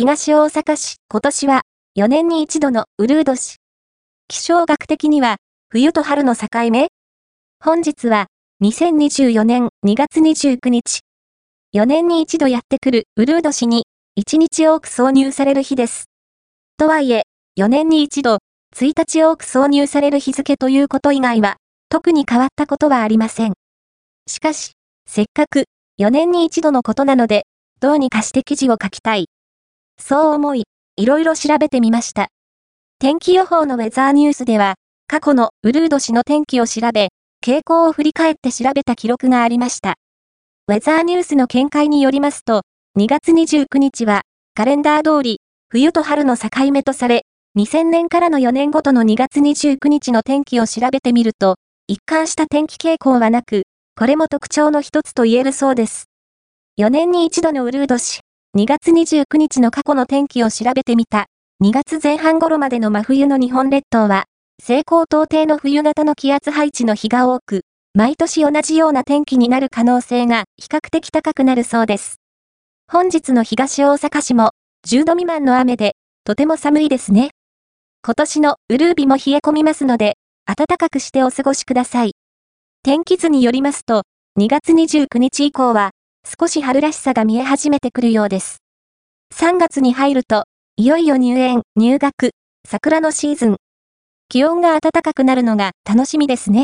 東大阪市、今年は4年に一度のウルー年。気象学的には冬と春の境目？本日は2024年2月29日。4年に一度やってくるウルー年に1日多く挿入される日です。とはいえ、4年に一度1日多く挿入される日付ということ以外は特に変わったことはありません。しかし、せっかく4年に一度のことなので、どうにかして記事を書きたい。そう思い、いろいろ調べてみました。天気予報のウェザーニュースでは、過去のウルード氏の天気を調べ、傾向を振り返って調べた記録がありました。ウェザーニュースの見解によりますと、2月29日は、カレンダー通り、冬と春の境目とされ、2000年からの4年ごとの2月29日の天気を調べてみると、一貫した天気傾向はなく、これも特徴の一つと言えるそうです。4年に一度のウルード氏、2月29日の過去の天気を調べてみた。2月前半頃までの真冬の日本列島は、西高東低の冬型の気圧配置の日が多く、毎年同じような天気になる可能性が比較的高くなるそうです。本日の東大阪市も10度未満の雨で、とても寒いですね。今年のウルービも冷え込みますので、暖かくしてお過ごしください。天気図によりますと、2月29日以降は、少し春らしさが見え始めてくるようです。3月に入ると、いよいよ入園、入学、桜のシーズン。気温が暖かくなるのが楽しみですね。